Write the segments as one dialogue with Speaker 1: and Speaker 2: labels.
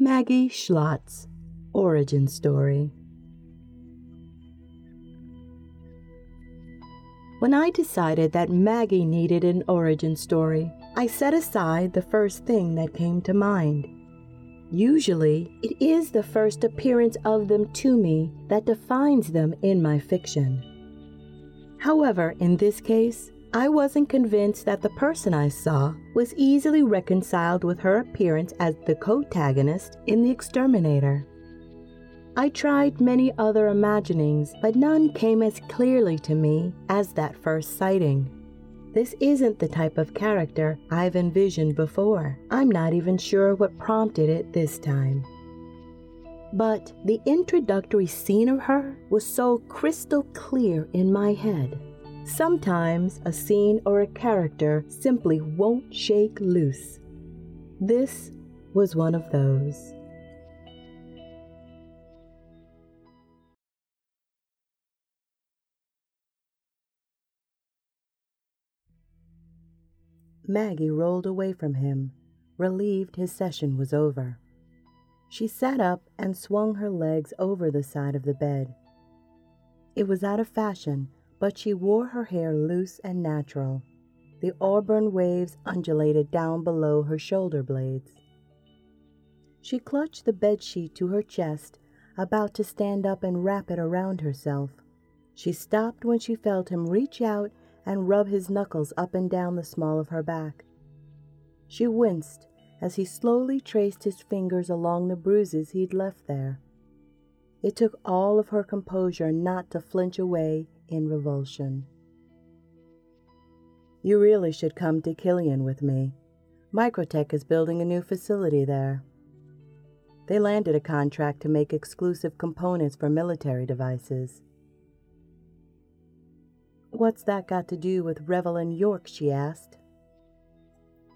Speaker 1: Maggie Schlotz Origin Story When I decided that Maggie needed an origin story, I set aside the first thing that came to mind. Usually, it is the first appearance of them to me that defines them in my fiction. However, in this case, I wasn't convinced that the person I saw was easily reconciled with her appearance as the protagonist in The Exterminator. I tried many other imaginings, but none came as clearly to me as that first sighting. This isn't the type of character I've envisioned before. I'm not even sure what prompted it this time. But the introductory scene of her was so crystal clear in my head. Sometimes a scene or a character simply won't shake loose. This was one of those. Maggie rolled away from him, relieved his session was over. She sat up and swung her legs over the side of the bed. It was out of fashion, but she wore her hair loose and natural. The auburn waves undulated down below her shoulder blades. She clutched the bed sheet to her chest, about to stand up and wrap it around herself. She stopped when she felt him reach out and rub his knuckles up and down the small of her back. She winced as he slowly traced his fingers along the bruises he'd left there. It took all of her composure not to flinch away in revulsion. You really should come to Killian with me. microTech is building a new facility there. They landed a contract to make exclusive components for military devices. What's that got to do with Revel & York? she asked.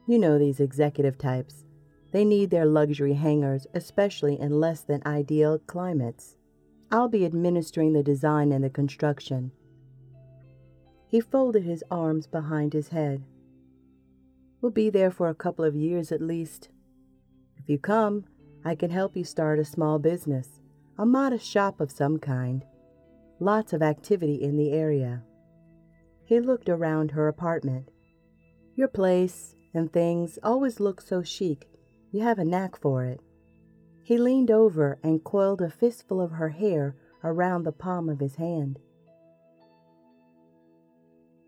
Speaker 1: You know these executive types. They need their luxury hangars, especially in less than ideal climates. I'll be administering the design and the construction. He folded his arms behind his head. We'll be there for a couple of years at least. If you come, I can help you start a small business, a modest shop of some kind. Lots of activity in the area. He looked around her apartment. Your place and things always look so chic. You have a knack for it. He leaned over and coiled a fistful of her hair around the palm of his hand.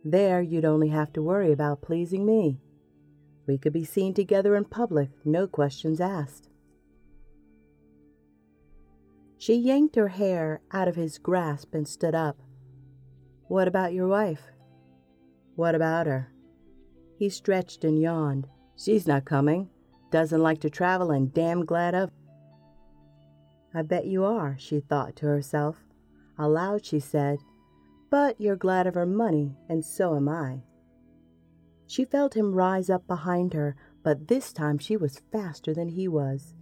Speaker 1: There, you'd only have to worry about pleasing me. We could be seen together in public, no questions asked. She yanked her hair out of his grasp and stood up. What about your wife? What about her? He stretched and yawned. She's not coming. Doesn't like to travel and damn glad of. I bet you are, she thought to herself. Aloud she said, But you're glad of her money, and so am I. She felt him rise up behind her, but this time she was faster than he was.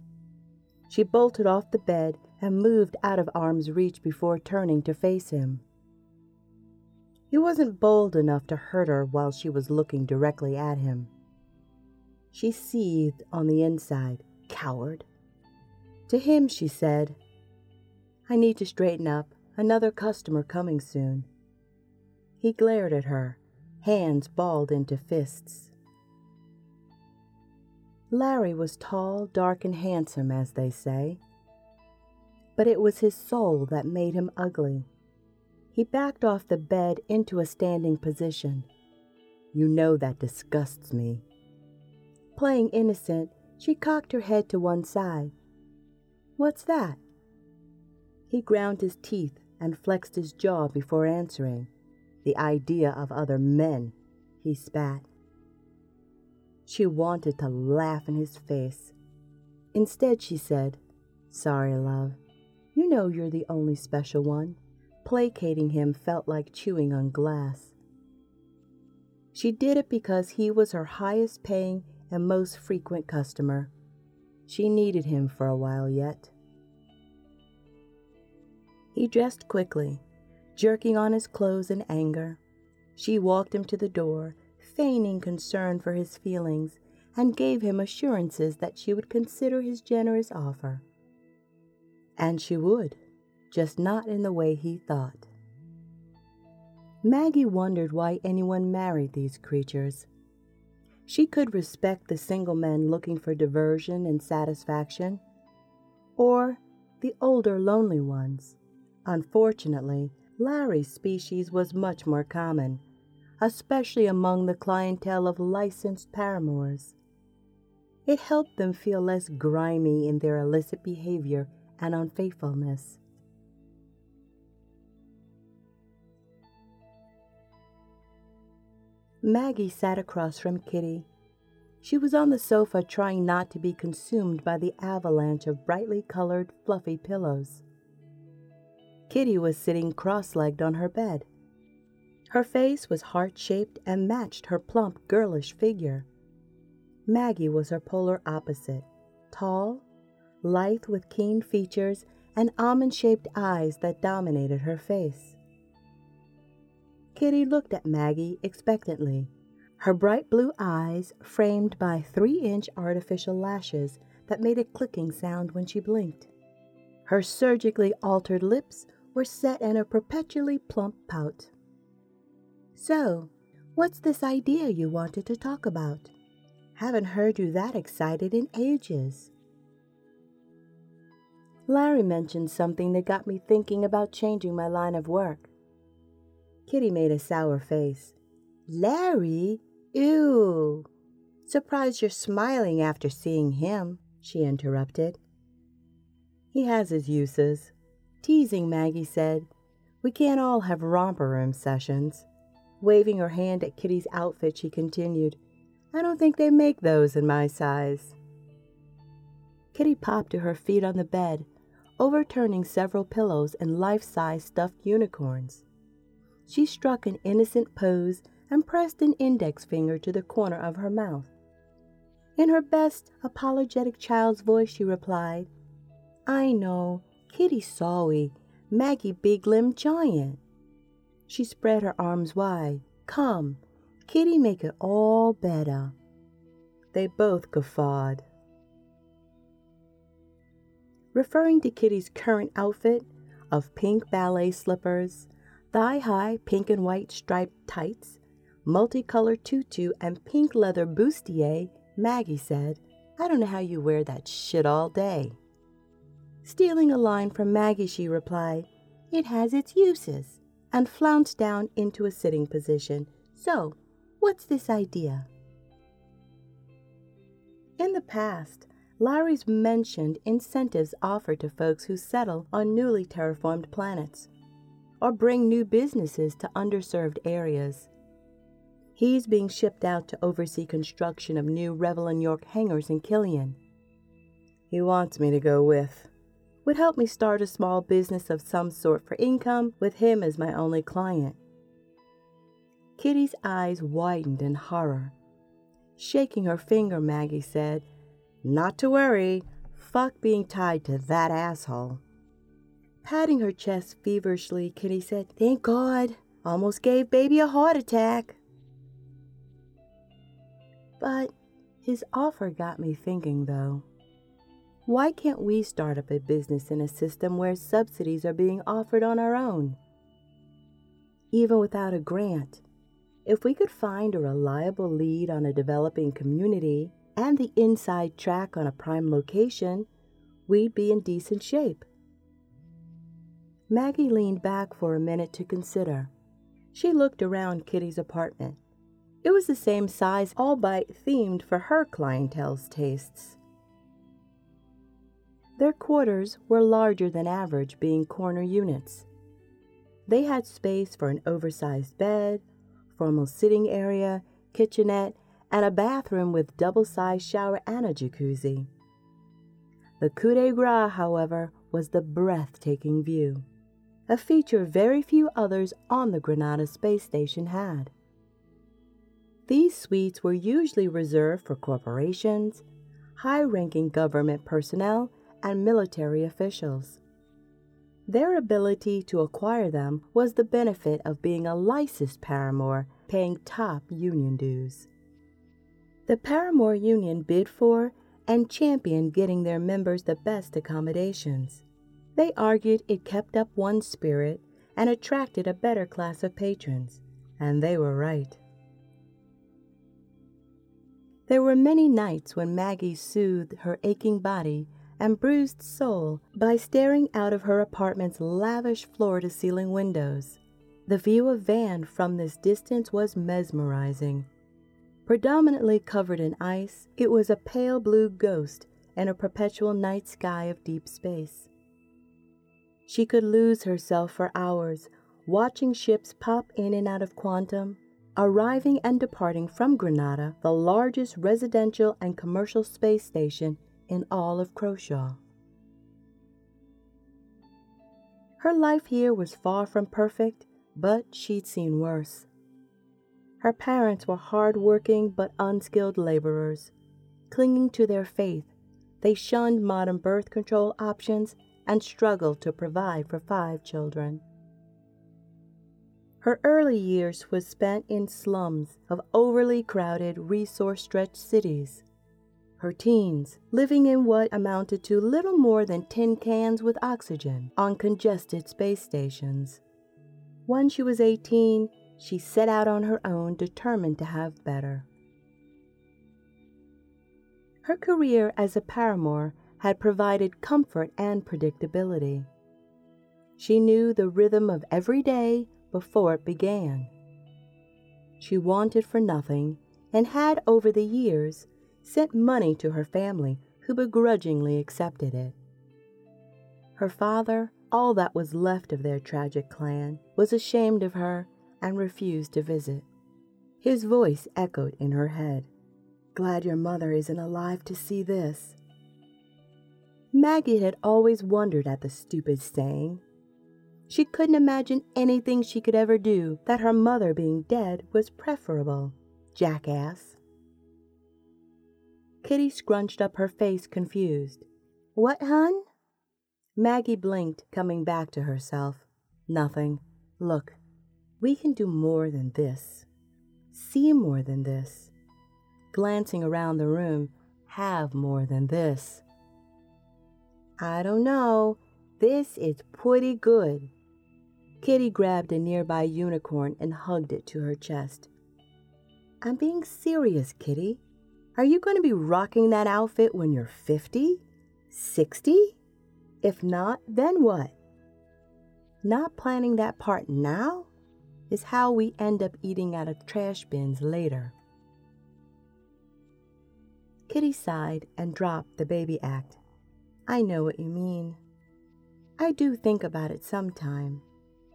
Speaker 1: She bolted off the bed and moved out of arm's reach before turning to face him. He wasn't bold enough to hurt her while she was looking directly at him. She seethed on the inside, coward. To him, she said, I need to straighten up. Another customer coming soon. He glared at her, hands balled into fists. Larry was tall, dark, and handsome, as they say. But it was his soul that made him ugly. He backed off the bed into a standing position. You know that disgusts me. Playing innocent, she cocked her head to one side. What's that? He ground his teeth and flexed his jaw before answering. The idea of other men, he spat. She wanted to laugh in his face. Instead, she said, Sorry, love. You know you're the only special one. Placating him felt like chewing on glass. She did it because he was her highest paying and most frequent customer. She needed him for a while yet. He dressed quickly, jerking on his clothes in anger. She walked him to the door, feigning concern for his feelings, and gave him assurances that she would consider his generous offer. And she would, just not in the way he thought. Maggie wondered why anyone married these creatures. She could respect the single men looking for diversion and satisfaction, or the older lonely ones. Unfortunately, Larry's species was much more common, especially among the clientele of licensed paramours. It helped them feel less grimy in their illicit behavior and unfaithfulness. Maggie sat across from Kitty. She was on the sofa trying not to be consumed by the avalanche of brightly colored, fluffy pillows. Kitty was sitting cross legged on her bed. Her face was heart shaped and matched her plump, girlish figure. Maggie was her polar opposite tall, lithe with keen features and almond shaped eyes that dominated her face. Kitty looked at Maggie expectantly, her bright blue eyes framed by three inch artificial lashes that made a clicking sound when she blinked. Her surgically altered lips were set in a perpetually plump pout. So, what's this idea you wanted to talk about? Haven't heard you that excited in ages. Larry mentioned something that got me thinking about changing my line of work. Kitty made a sour face. Larry? Ew! Surprised you're smiling after seeing him, she interrupted. He has his uses. Teasing, Maggie said, We can't all have romper room sessions. Waving her hand at Kitty's outfit, she continued, I don't think they make those in my size. Kitty popped to her feet on the bed, overturning several pillows and life size stuffed unicorns. She struck an innocent pose and pressed an index finger to the corner of her mouth. In her best apologetic child's voice, she replied, I know, Kitty Sawy, Maggie Big Limb Giant. She spread her arms wide. Come, Kitty make it all better. They both guffawed. Referring to Kitty's current outfit of pink ballet slippers, thigh high pink and white striped tights, multicolored tutu, and pink leather bustier, Maggie said, I don't know how you wear that shit all day. Stealing a line from Maggie, she replied, It has its uses, and flounced down into a sitting position. So, what's this idea? In the past, Larry's mentioned incentives offered to folks who settle on newly terraformed planets or bring new businesses to underserved areas. He's being shipped out to oversee construction of new Revel York hangars in Killian. He wants me to go with. Would help me start a small business of some sort for income with him as my only client. Kitty's eyes widened in horror. Shaking her finger, Maggie said, Not to worry. Fuck being tied to that asshole. Patting her chest feverishly, Kitty said, Thank God. Almost gave baby a heart attack. But his offer got me thinking, though. Why can't we start up a business in a system where subsidies are being offered on our own? Even without a grant, if we could find a reliable lead on a developing community and the inside track on a prime location, we'd be in decent shape. Maggie leaned back for a minute to consider. She looked around Kitty's apartment. It was the same size, albeit themed for her clientele's tastes. Their quarters were larger than average, being corner units. They had space for an oversized bed, formal sitting area, kitchenette, and a bathroom with double sized shower and a jacuzzi. The coup de grace, however, was the breathtaking view, a feature very few others on the Granada space station had. These suites were usually reserved for corporations, high ranking government personnel, and military officials. Their ability to acquire them was the benefit of being a licensed paramour paying top union dues. The Paramour Union bid for and championed getting their members the best accommodations. They argued it kept up one's spirit and attracted a better class of patrons, and they were right. There were many nights when Maggie soothed her aching body and bruised soul by staring out of her apartment's lavish floor to ceiling windows. The view of Van from this distance was mesmerizing. Predominantly covered in ice, it was a pale blue ghost in a perpetual night sky of deep space. She could lose herself for hours, watching ships pop in and out of Quantum, arriving and departing from Granada, the largest residential and commercial space station in all of Croshaw. Her life here was far from perfect, but she'd seen worse. Her parents were hard-working but unskilled laborers. Clinging to their faith, they shunned modern birth control options and struggled to provide for five children. Her early years was spent in slums of overly crowded, resource-stretched cities. Her teens, living in what amounted to little more than tin cans with oxygen on congested space stations. When she was 18, she set out on her own, determined to have better. Her career as a paramour had provided comfort and predictability. She knew the rhythm of every day before it began. She wanted for nothing and had over the years sent money to her family who begrudgingly accepted it. Her father, all that was left of their tragic clan, was ashamed of her and refused to visit. His voice echoed in her head. Glad your mother isn't alive to see this. Maggie had always wondered at the stupid saying, she couldn't imagine anything she could ever do that her mother being dead was preferable. Jackass. Kitty scrunched up her face, confused. What, hun? Maggie blinked, coming back to herself. Nothing. Look, we can do more than this. See more than this. Glancing around the room, have more than this. I don't know. This is pretty good. Kitty grabbed a nearby unicorn and hugged it to her chest. I'm being serious, Kitty. Are you going to be rocking that outfit when you're 50? 60? If not, then what? Not planning that part now is how we end up eating out of trash bins later. Kitty sighed and dropped the baby act. I know what you mean. I do think about it sometime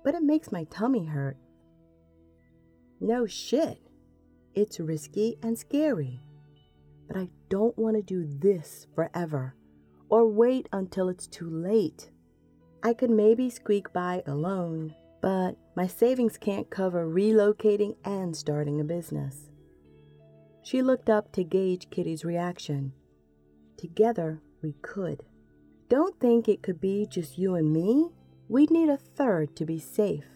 Speaker 1: but it makes my tummy hurt. No shit. It's risky and scary. But I don't want to do this forever or wait until it's too late. I could maybe squeak by alone, but my savings can't cover relocating and starting a business. She looked up to gauge Kitty's reaction. Together, we could. Don't think it could be just you and me. We'd need a third to be safe.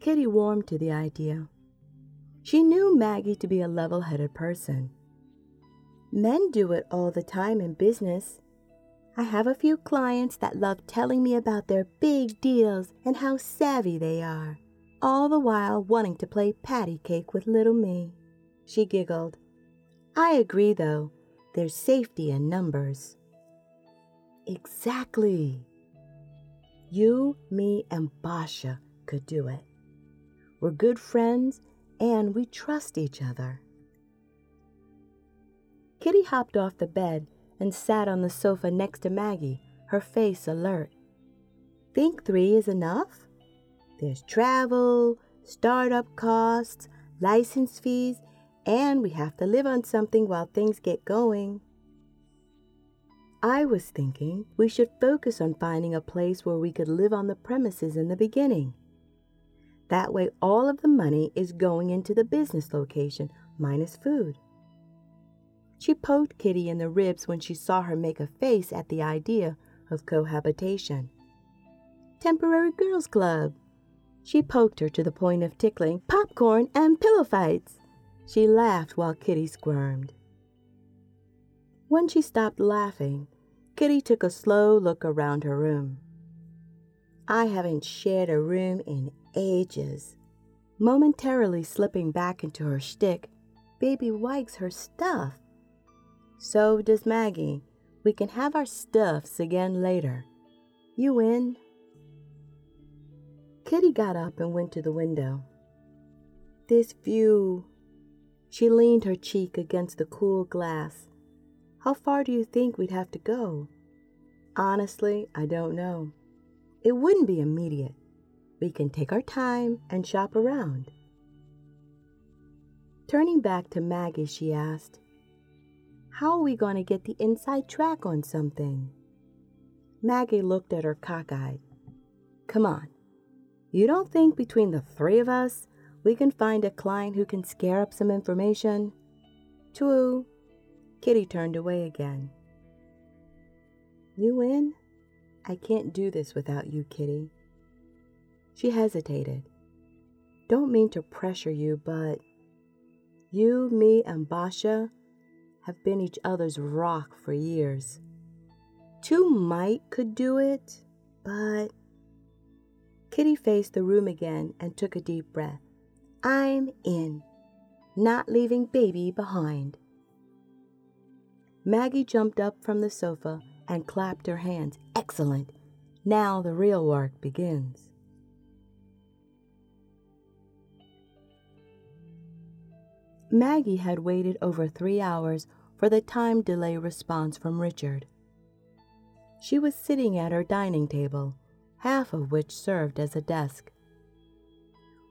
Speaker 1: Kitty warmed to the idea. She knew Maggie to be a level headed person. Men do it all the time in business. I have a few clients that love telling me about their big deals and how savvy they are, all the while wanting to play patty cake with little me. She giggled. I agree, though. There's safety in numbers. Exactly. You, me, and Basha could do it. We're good friends and we trust each other. Kitty hopped off the bed and sat on the sofa next to Maggie, her face alert. Think three is enough? There's travel, startup costs, license fees, and we have to live on something while things get going. I was thinking we should focus on finding a place where we could live on the premises in the beginning. That way, all of the money is going into the business location minus food. She poked Kitty in the ribs when she saw her make a face at the idea of cohabitation. Temporary Girls Club. She poked her to the point of tickling popcorn and pillow fights. She laughed while Kitty squirmed. When she stopped laughing, Kitty took a slow look around her room. I haven't shared a room in ages. Momentarily slipping back into her shtick, Baby likes her stuff. So does Maggie. We can have our stuffs again later. You in? Kitty got up and went to the window. This view. She leaned her cheek against the cool glass. How far do you think we'd have to go? Honestly, I don't know. It wouldn't be immediate. We can take our time and shop around. Turning back to Maggie, she asked, How are we going to get the inside track on something? Maggie looked at her cockeyed. Come on. You don't think between the three of us we can find a client who can scare up some information? True. Kitty turned away again. You in? I can't do this without you, Kitty. She hesitated. Don't mean to pressure you, but you, me, and Basha have been each other's rock for years. Two might could do it, but. Kitty faced the room again and took a deep breath. I'm in, not leaving baby behind. Maggie jumped up from the sofa and clapped her hands. Excellent. Now the real work begins. Maggie had waited over three hours for the time delay response from Richard. She was sitting at her dining table, half of which served as a desk.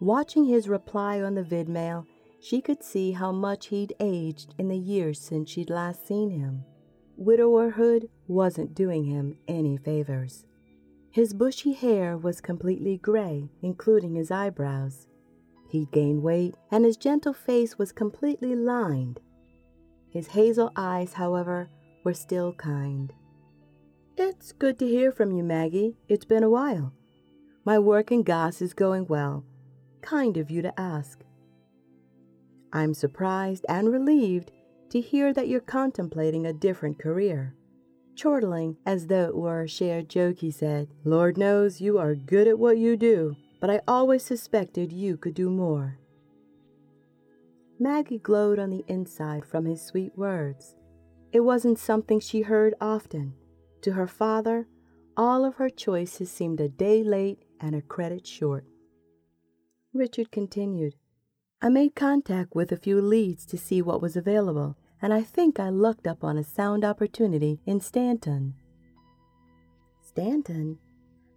Speaker 1: Watching his reply on the vidmail, she could see how much he'd aged in the years since she'd last seen him. Widowerhood wasn't doing him any favors. His bushy hair was completely gray, including his eyebrows. He'd gained weight, and his gentle face was completely lined. His hazel eyes, however, were still kind. It's good to hear from you, Maggie. It's been a while. My work in Goss is going well. Kind of you to ask. I'm surprised and relieved to hear that you're contemplating a different career. Chortling as though it were a shared joke, he said, Lord knows you are good at what you do but I always suspected you could do more. Maggie glowed on the inside from his sweet words. It wasn't something she heard often. To her father, all of her choices seemed a day late and a credit short. Richard continued, I made contact with a few leads to see what was available, and I think I lucked up on a sound opportunity in Stanton. Stanton?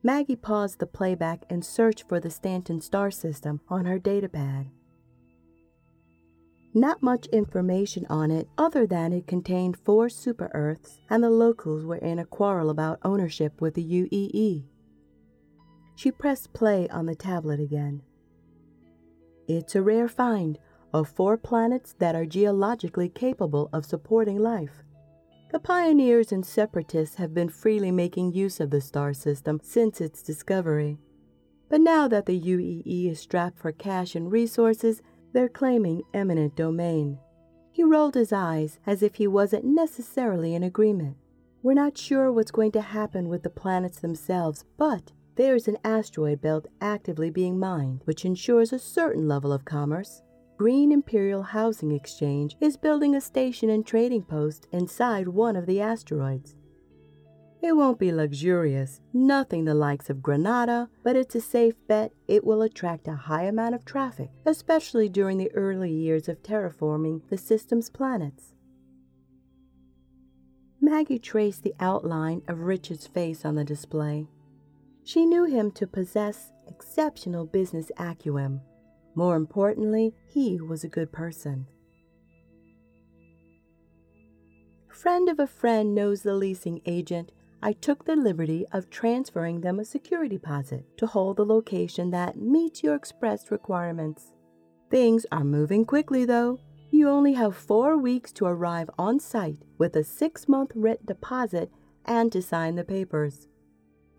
Speaker 1: Maggie paused the playback and searched for the Stanton star system on her datapad. Not much information on it other than it contained four super Earths and the locals were in a quarrel about ownership with the UEE. She pressed play on the tablet again. It's a rare find of four planets that are geologically capable of supporting life. The pioneers and separatists have been freely making use of the star system since its discovery. But now that the UEE is strapped for cash and resources, they're claiming eminent domain. He rolled his eyes as if he wasn't necessarily in agreement. We're not sure what's going to happen with the planets themselves, but there's an asteroid belt actively being mined, which ensures a certain level of commerce. Green Imperial Housing Exchange is building a station and trading post inside one of the asteroids. It won't be luxurious, nothing the likes of Granada, but it's a safe bet it will attract a high amount of traffic, especially during the early years of terraforming the system's planets. Maggie traced the outline of Richard's face on the display. She knew him to possess exceptional business acumen more importantly, he was a good person. Friend of a friend knows the leasing agent. I took the liberty of transferring them a security deposit to hold the location that meets your expressed requirements. Things are moving quickly, though. You only have four weeks to arrive on site with a six month rent deposit and to sign the papers.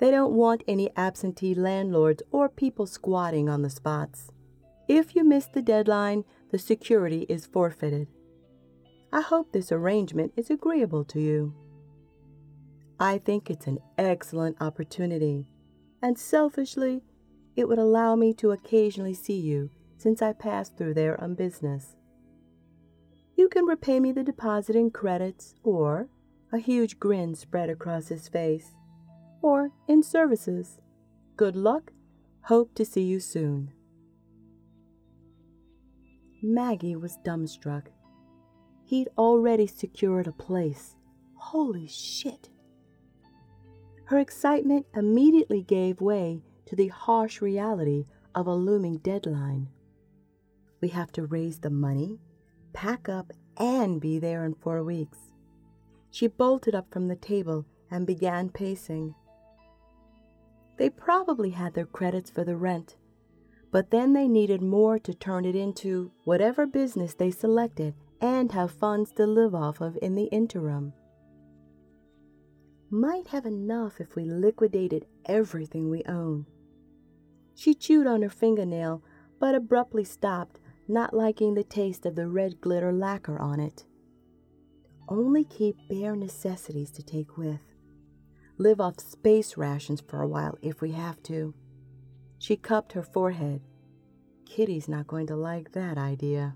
Speaker 1: They don't want any absentee landlords or people squatting on the spots. If you miss the deadline, the security is forfeited. I hope this arrangement is agreeable to you. I think it's an excellent opportunity, and selfishly, it would allow me to occasionally see you since I pass through there on business. You can repay me the deposit in credits or a huge grin spread across his face, or in services. Good luck. Hope to see you soon. Maggie was dumbstruck. He'd already secured a place. Holy shit! Her excitement immediately gave way to the harsh reality of a looming deadline. We have to raise the money, pack up, and be there in four weeks. She bolted up from the table and began pacing. They probably had their credits for the rent, but then they needed more to turn it into whatever business they selected and have funds to live off of in the interim. Might have enough if we liquidated everything we own. She chewed on her fingernail, but abruptly stopped, not liking the taste of the red glitter lacquer on it. Only keep bare necessities to take with. Live off space rations for a while if we have to. She cupped her forehead. Kitty's not going to like that idea.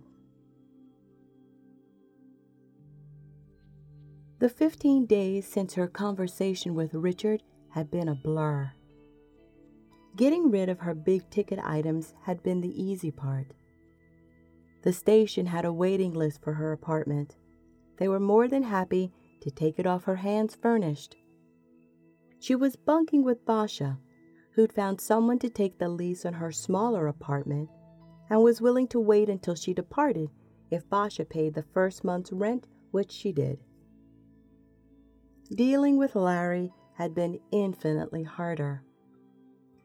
Speaker 1: The 15 days since her conversation with Richard had been a blur. Getting rid of her big ticket items had been the easy part. The station had a waiting list for her apartment they were more than happy to take it off her hands furnished. She was bunking with Basha, who'd found someone to take the lease on her smaller apartment and was willing to wait until she departed if Basha paid the first month's rent, which she did. Dealing with Larry had been infinitely harder.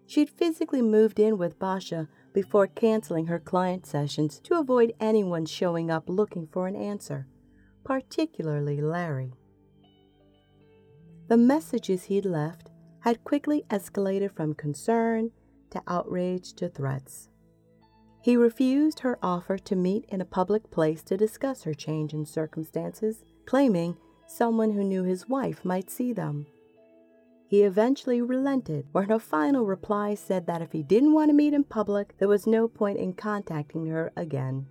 Speaker 1: She'd physically moved in with Basha before canceling her client sessions to avoid anyone showing up looking for an answer particularly Larry. The messages he'd left had quickly escalated from concern to outrage to threats. He refused her offer to meet in a public place to discuss her change in circumstances, claiming someone who knew his wife might see them. He eventually relented when her final reply said that if he didn't want to meet in public, there was no point in contacting her again.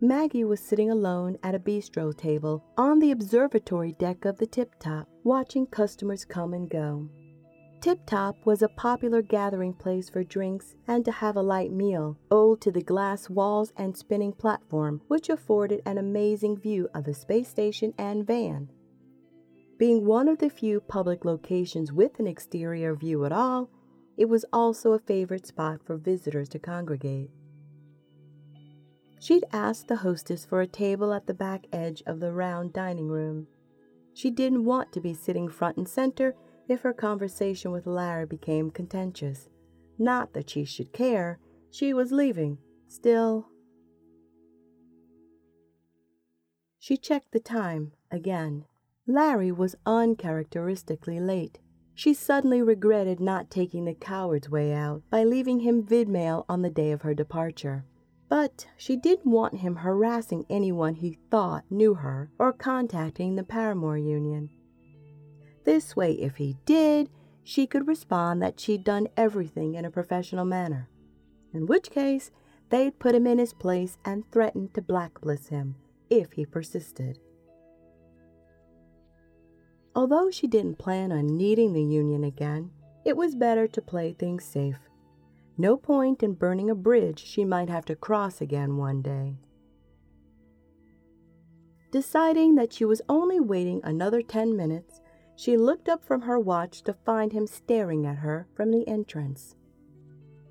Speaker 1: Maggie was sitting alone at a bistro table on the observatory deck of the Tip Top, watching customers come and go. Tip Top was a popular gathering place for drinks and to have a light meal, owed to the glass walls and spinning platform, which afforded an amazing view of the space station and van. Being one of the few public locations with an exterior view at all, it was also a favorite spot for visitors to congregate. She'd asked the hostess for a table at the back edge of the round dining room. She didn't want to be sitting front and center if her conversation with Larry became contentious. Not that she should care, she was leaving. Still. She checked the time again. Larry was uncharacteristically late. She suddenly regretted not taking the coward's way out by leaving him vidmail on the day of her departure. But she didn't want him harassing anyone he thought knew her or contacting the Paramour Union. This way, if he did, she could respond that she'd done everything in a professional manner, in which case they'd put him in his place and threaten to blacklist him if he persisted. Although she didn't plan on needing the union again, it was better to play things safe. No point in burning a bridge she might have to cross again one day. Deciding that she was only waiting another ten minutes, she looked up from her watch to find him staring at her from the entrance.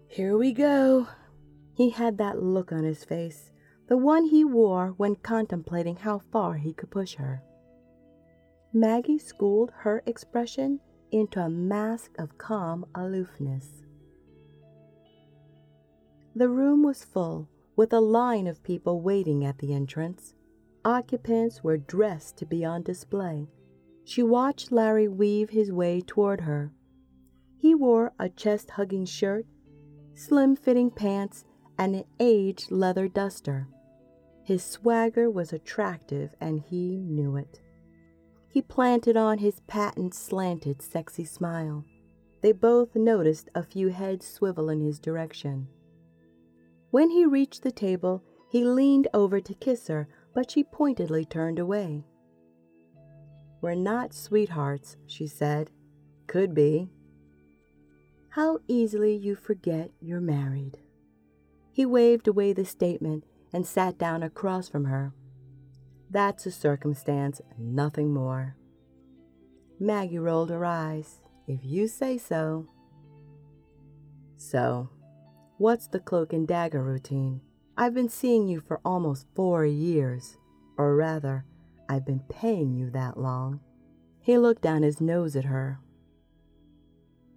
Speaker 1: Here we go. He had that look on his face, the one he wore when contemplating how far he could push her. Maggie schooled her expression into a mask of calm aloofness. The room was full, with a line of people waiting at the entrance. Occupants were dressed to be on display. She watched Larry weave his way toward her. He wore a chest hugging shirt, slim fitting pants, and an aged leather duster. His swagger was attractive and he knew it. He planted on his patent slanted, sexy smile. They both noticed a few heads swivel in his direction. When he reached the table, he leaned over to kiss her, but she pointedly turned away. We're not sweethearts, she said. Could be. How easily you forget you're married. He waved away the statement and sat down across from her. That's a circumstance, nothing more. Maggie rolled her eyes. If you say so. So, what's the cloak and dagger routine? I've been seeing you for almost four years, or rather, I've been paying you that long. He looked down his nose at her.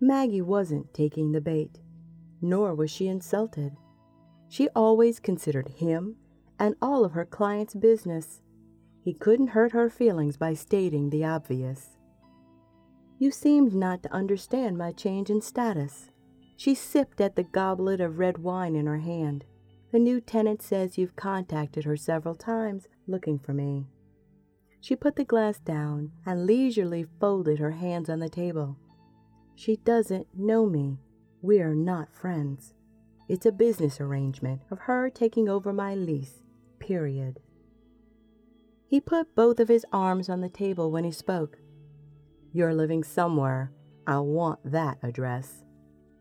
Speaker 1: Maggie wasn't taking the bait, nor was she insulted. She always considered him and all of her clients' business. He couldn't hurt her feelings by stating the obvious. You seemed not to understand my change in status. She sipped at the goblet of red wine in her hand. The new tenant says you've contacted her several times looking for me. She put the glass down and leisurely folded her hands on the table. She doesn't know me. We're not friends. It's a business arrangement of her taking over my lease, period. He put both of his arms on the table when he spoke. You're living somewhere. I want that address.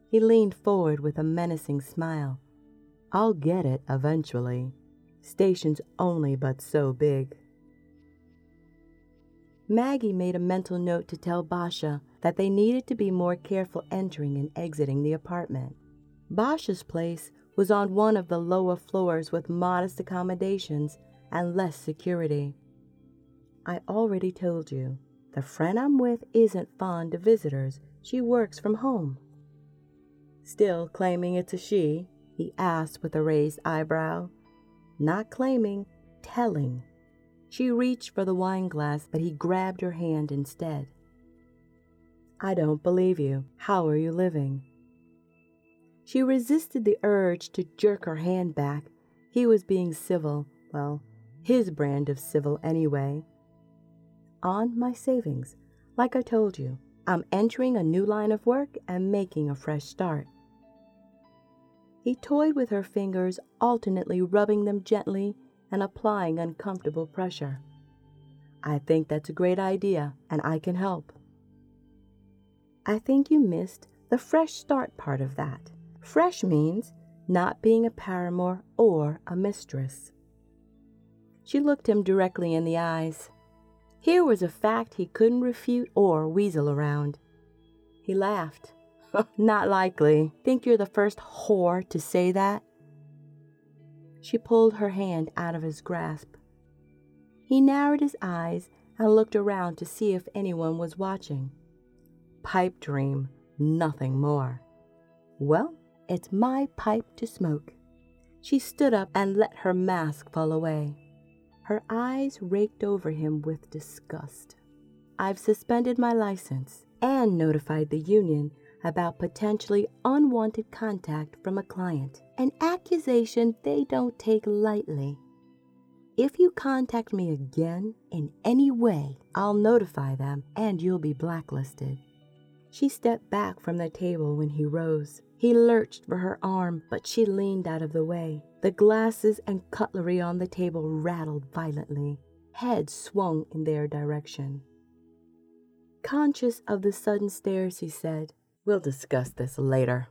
Speaker 1: He leaned forward with a menacing smile. I'll get it eventually. Station's only but so big. Maggie made a mental note to tell Basha that they needed to be more careful entering and exiting the apartment. Basha's place was on one of the lower floors with modest accommodations and less security. I already told you, the friend I'm with isn't fond of visitors. She works from home. Still claiming it's a she, he asked with a raised eyebrow. Not claiming, telling. She reached for the wine glass, but he grabbed her hand instead. I don't believe you. How are you living? She resisted the urge to jerk her hand back. He was being civil, well, his brand of civil anyway on my savings. Like I told you, I'm entering a new line of work and making a fresh start. He toyed with her fingers, alternately rubbing them gently and applying uncomfortable pressure. I think that's a great idea, and I can help. I think you missed the fresh start part of that. Fresh means not being a paramour or a mistress. She looked him directly in the eyes. Here was a fact he couldn't refute or weasel around. He laughed. Not likely. Think you're the first whore to say that? She pulled her hand out of his grasp. He narrowed his eyes and looked around to see if anyone was watching. Pipe dream, nothing more. Well, it's my pipe to smoke. She stood up and let her mask fall away. Her eyes raked over him with disgust. I've suspended my license and notified the union about potentially unwanted contact from a client, an accusation they don't take lightly. If you contact me again in any way, I'll notify them and you'll be blacklisted. She stepped back from the table when he rose. He lurched for her arm, but she leaned out of the way. The glasses and cutlery on the table rattled violently. Heads swung in their direction. Conscious of the sudden stares, he said, We'll discuss this later.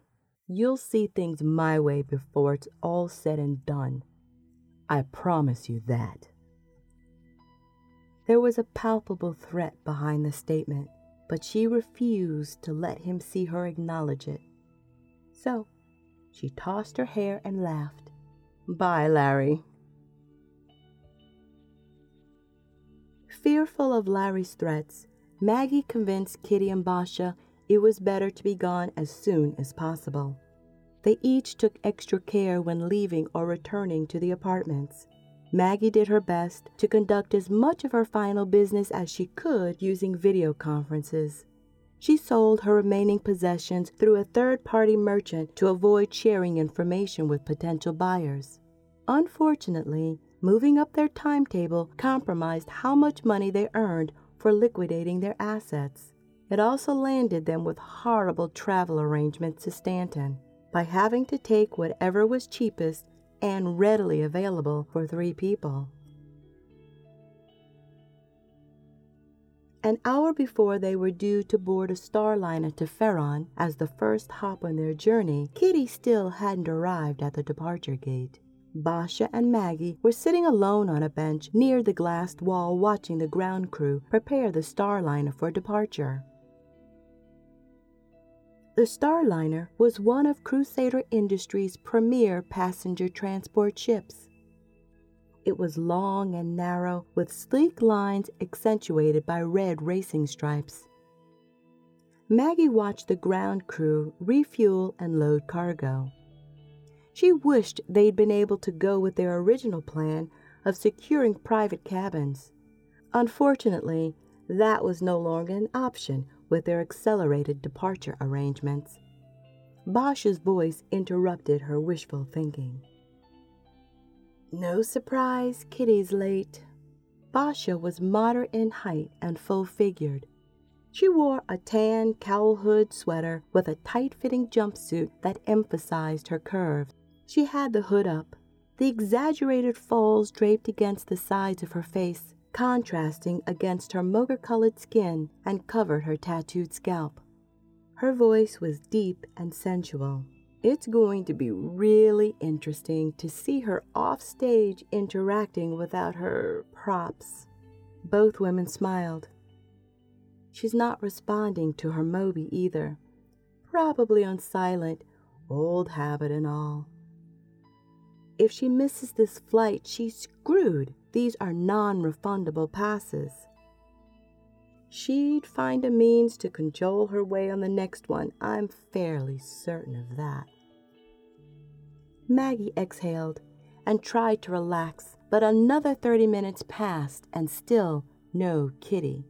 Speaker 1: You'll see things my way before it's all said and done. I promise you that. There was a palpable threat behind the statement, but she refused to let him see her acknowledge it. So she tossed her hair and laughed. Bye, Larry. Fearful of Larry's threats, Maggie convinced Kitty and Basha it was better to be gone as soon as possible. They each took extra care when leaving or returning to the apartments. Maggie did her best to conduct as much of her final business as she could using video conferences. She sold her remaining possessions through a third party merchant to avoid sharing information with potential buyers. Unfortunately, moving up their timetable compromised how much money they earned for liquidating their assets. It also landed them with horrible travel arrangements to Stanton by having to take whatever was cheapest and readily available for three people. An hour before they were due to board a starliner to Ferron as the first hop on their journey, Kitty still hadn't arrived at the departure gate. Basha and Maggie were sitting alone on a bench near the glassed wall watching the ground crew prepare the starliner for departure. The Starliner was one of Crusader Industries' premier passenger transport ships. It was long and narrow, with sleek lines accentuated by red racing stripes. Maggie watched the ground crew refuel and load cargo. She wished they'd been able to go with their original plan of securing private cabins. Unfortunately, that was no longer an option with their accelerated departure arrangements. Basha's voice interrupted her wishful thinking. No surprise, Kitty's late. Basha was moderate in height and full figured. She wore a tan cowl hood sweater with a tight fitting jumpsuit that emphasized her curves. She had the hood up, the exaggerated folds draped against the sides of her face contrasting against her mocha colored skin and covered her tattooed scalp. Her voice was deep and sensual. It's going to be really interesting to see her off stage interacting without her props. Both women smiled. She's not responding to her Moby either. Probably on silent, old habit and all. If she misses this flight, she's screwed. These are non refundable passes. She'd find a means to cajole her way on the next one. I'm fairly certain of that. Maggie exhaled and tried to relax, but another 30 minutes passed and still no Kitty.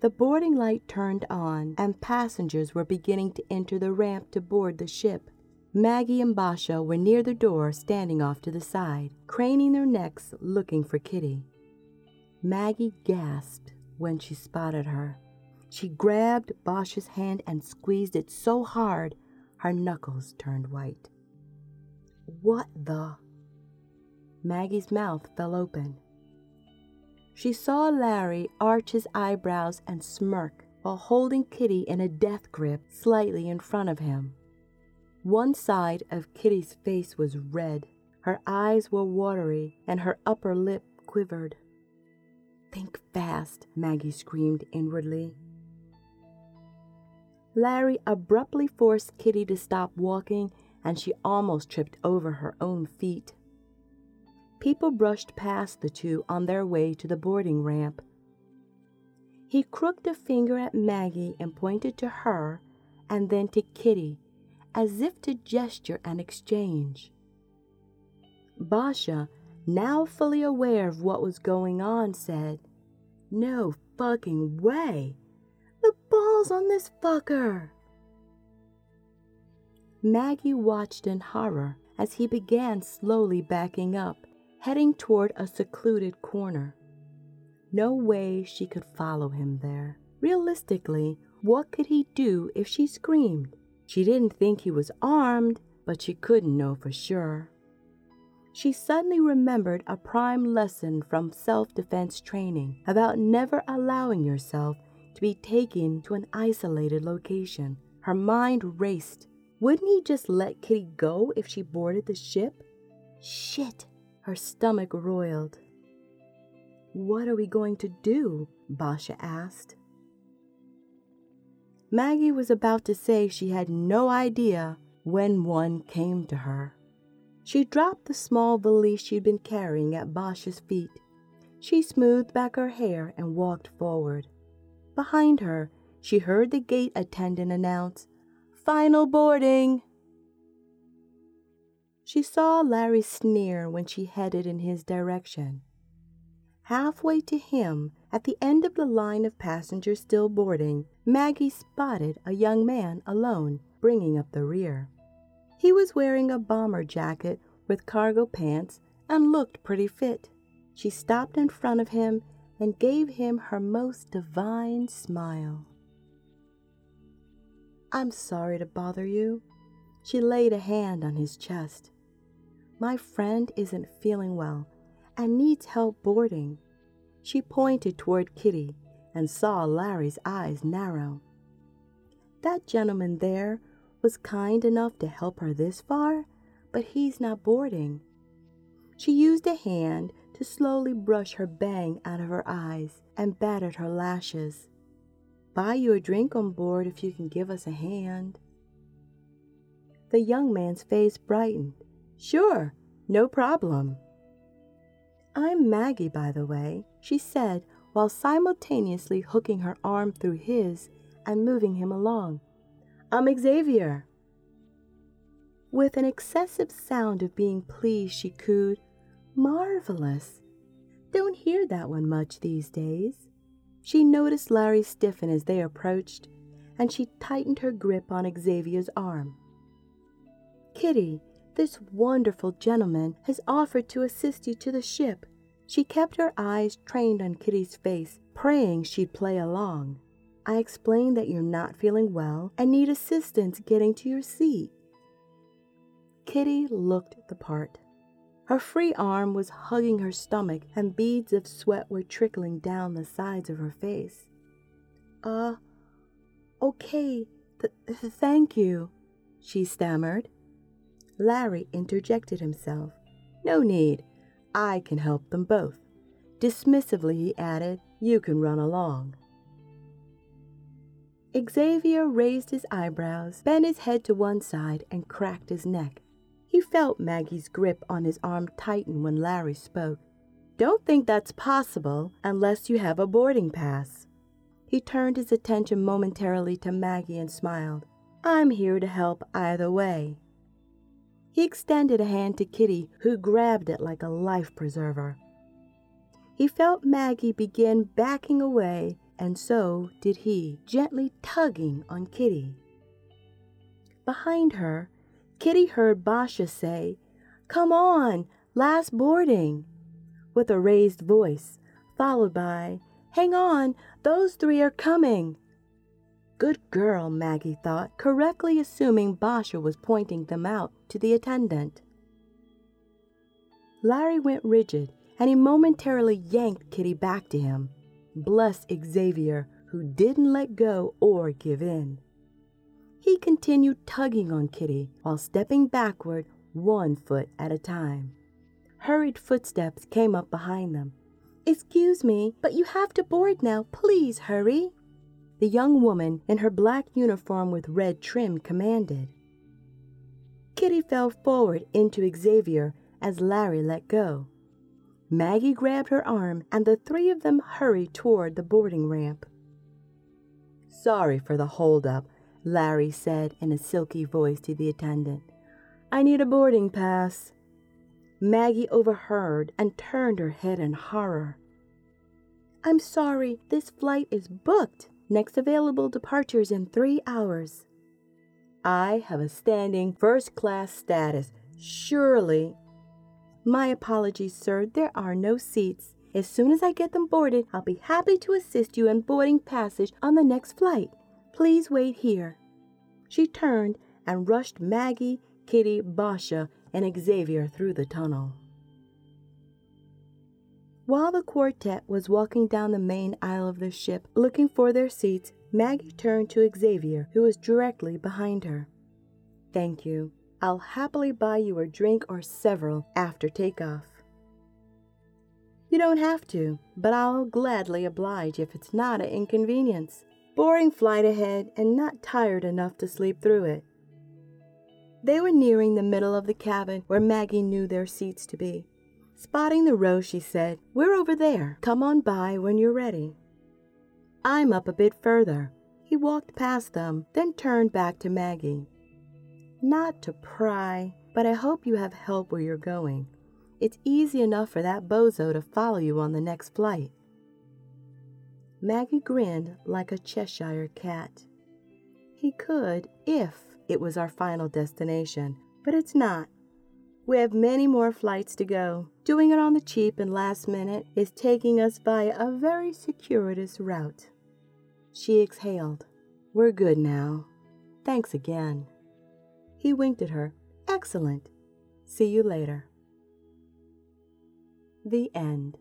Speaker 1: The boarding light turned on, and passengers were beginning to enter the ramp to board the ship. Maggie and Basha were near the door, standing off to the side, craning their necks looking for Kitty. Maggie gasped when she spotted her. She grabbed Basha's hand and squeezed it so hard her knuckles turned white. What the? Maggie's mouth fell open. She saw Larry arch his eyebrows and smirk while holding Kitty in a death grip slightly in front of him. One side of Kitty's face was red, her eyes were watery, and her upper lip quivered. Think fast, Maggie screamed inwardly. Larry abruptly forced Kitty to stop walking, and she almost tripped over her own feet. People brushed past the two on their way to the boarding ramp. He crooked a finger at Maggie and pointed to her, and then to Kitty, as if to gesture an exchange. Basha, now fully aware of what was going on, said, No fucking way! The ball's on this fucker! Maggie watched in horror as he began slowly backing up, heading toward a secluded corner. No way she could follow him there. Realistically, what could he do if she screamed? She didn't think he was armed, but she couldn't know for sure. She suddenly remembered a prime lesson from self defense training about never allowing yourself to be taken to an isolated location. Her mind raced. Wouldn't he just let Kitty go if she boarded the ship? Shit! Her stomach roiled. What are we going to do? Basha asked. Maggie was about to say she had no idea when one came to her. She dropped the small valise she'd been carrying at Basha's feet. She smoothed back her hair and walked forward. Behind her, she heard the gate attendant announce, Final boarding! She saw Larry sneer when she headed in his direction. Halfway to him, at the end of the line of passengers still boarding, Maggie spotted a young man alone, bringing up the rear. He was wearing a bomber jacket with cargo pants and looked pretty fit. She stopped in front of him and gave him her most divine smile. I'm sorry to bother you. She laid a hand on his chest. My friend isn't feeling well and needs help boarding. She pointed toward Kitty and saw Larry's eyes narrow. That gentleman there was kind enough to help her this far, but he's not boarding. She used a hand to slowly brush her bang out of her eyes and batted her lashes. Buy you a drink on board if you can give us a hand. The young man's face brightened. Sure, no problem. I'm Maggie, by the way, she said while simultaneously hooking her arm through his and moving him along. I'm Xavier. With an excessive sound of being pleased, she cooed, Marvelous. Don't hear that one much these days. She noticed Larry stiffen as they approached, and she tightened her grip on Xavier's arm. Kitty, this wonderful gentleman has offered to assist you to the ship. She kept her eyes trained on Kitty's face, praying she'd play along. I explained that you're not feeling well and need assistance getting to your seat. Kitty looked the part. Her free arm was hugging her stomach, and beads of sweat were trickling down the sides of her face. Uh, okay, th- th- thank you, she stammered. Larry interjected himself. No need. I can help them both. Dismissively, he added, You can run along. Xavier raised his eyebrows, bent his head to one side, and cracked his neck. He felt Maggie's grip on his arm tighten when Larry spoke. Don't think that's possible unless you have a boarding pass. He turned his attention momentarily to Maggie and smiled. I'm here to help either way. He extended a hand to Kitty, who grabbed it like a life preserver. He felt Maggie begin backing away, and so did he, gently tugging on Kitty. Behind her, Kitty heard Basha say, Come on, last boarding, with a raised voice, followed by, Hang on, those three are coming. Good girl, Maggie thought, correctly assuming Basha was pointing them out to the attendant. Larry went rigid, and he momentarily yanked Kitty back to him. Bless Xavier, who didn't let go or give in. He continued tugging on Kitty while stepping backward one foot at a time. Hurried footsteps came up behind them. Excuse me, but you have to board now. Please hurry the young woman in her black uniform with red trim commanded. Kitty fell forward into Xavier as Larry let go. Maggie grabbed her arm and the three of them hurried toward the boarding ramp. Sorry for the holdup, Larry said in a silky voice to the attendant. I need a boarding pass. Maggie overheard and turned her head in horror. I'm sorry, this flight is booked, Next available departures in three hours. I have a standing first class status. Surely. My apologies, sir. There are no seats. As soon as I get them boarded, I'll be happy to assist you in boarding passage on the next flight. Please wait here. She turned and rushed Maggie, Kitty, Basha, and Xavier through the tunnel. While the quartet was walking down the main aisle of the ship looking for their seats, Maggie turned to Xavier, who was directly behind her. Thank you. I'll happily buy you a drink or several after takeoff. You don't have to, but I'll gladly oblige if it's not an inconvenience. Boring flight ahead and not tired enough to sleep through it. They were nearing the middle of the cabin where Maggie knew their seats to be. Spotting the row, she said, We're over there. Come on by when you're ready. I'm up a bit further. He walked past them, then turned back to Maggie. Not to pry, but I hope you have help where you're going. It's easy enough for that bozo to follow you on the next flight. Maggie grinned like a Cheshire cat. He could if it was our final destination, but it's not. We have many more flights to go. Doing it on the cheap and last minute is taking us via a very circuitous route. She exhaled. We're good now. Thanks again. He winked at her. Excellent. See you later. The end.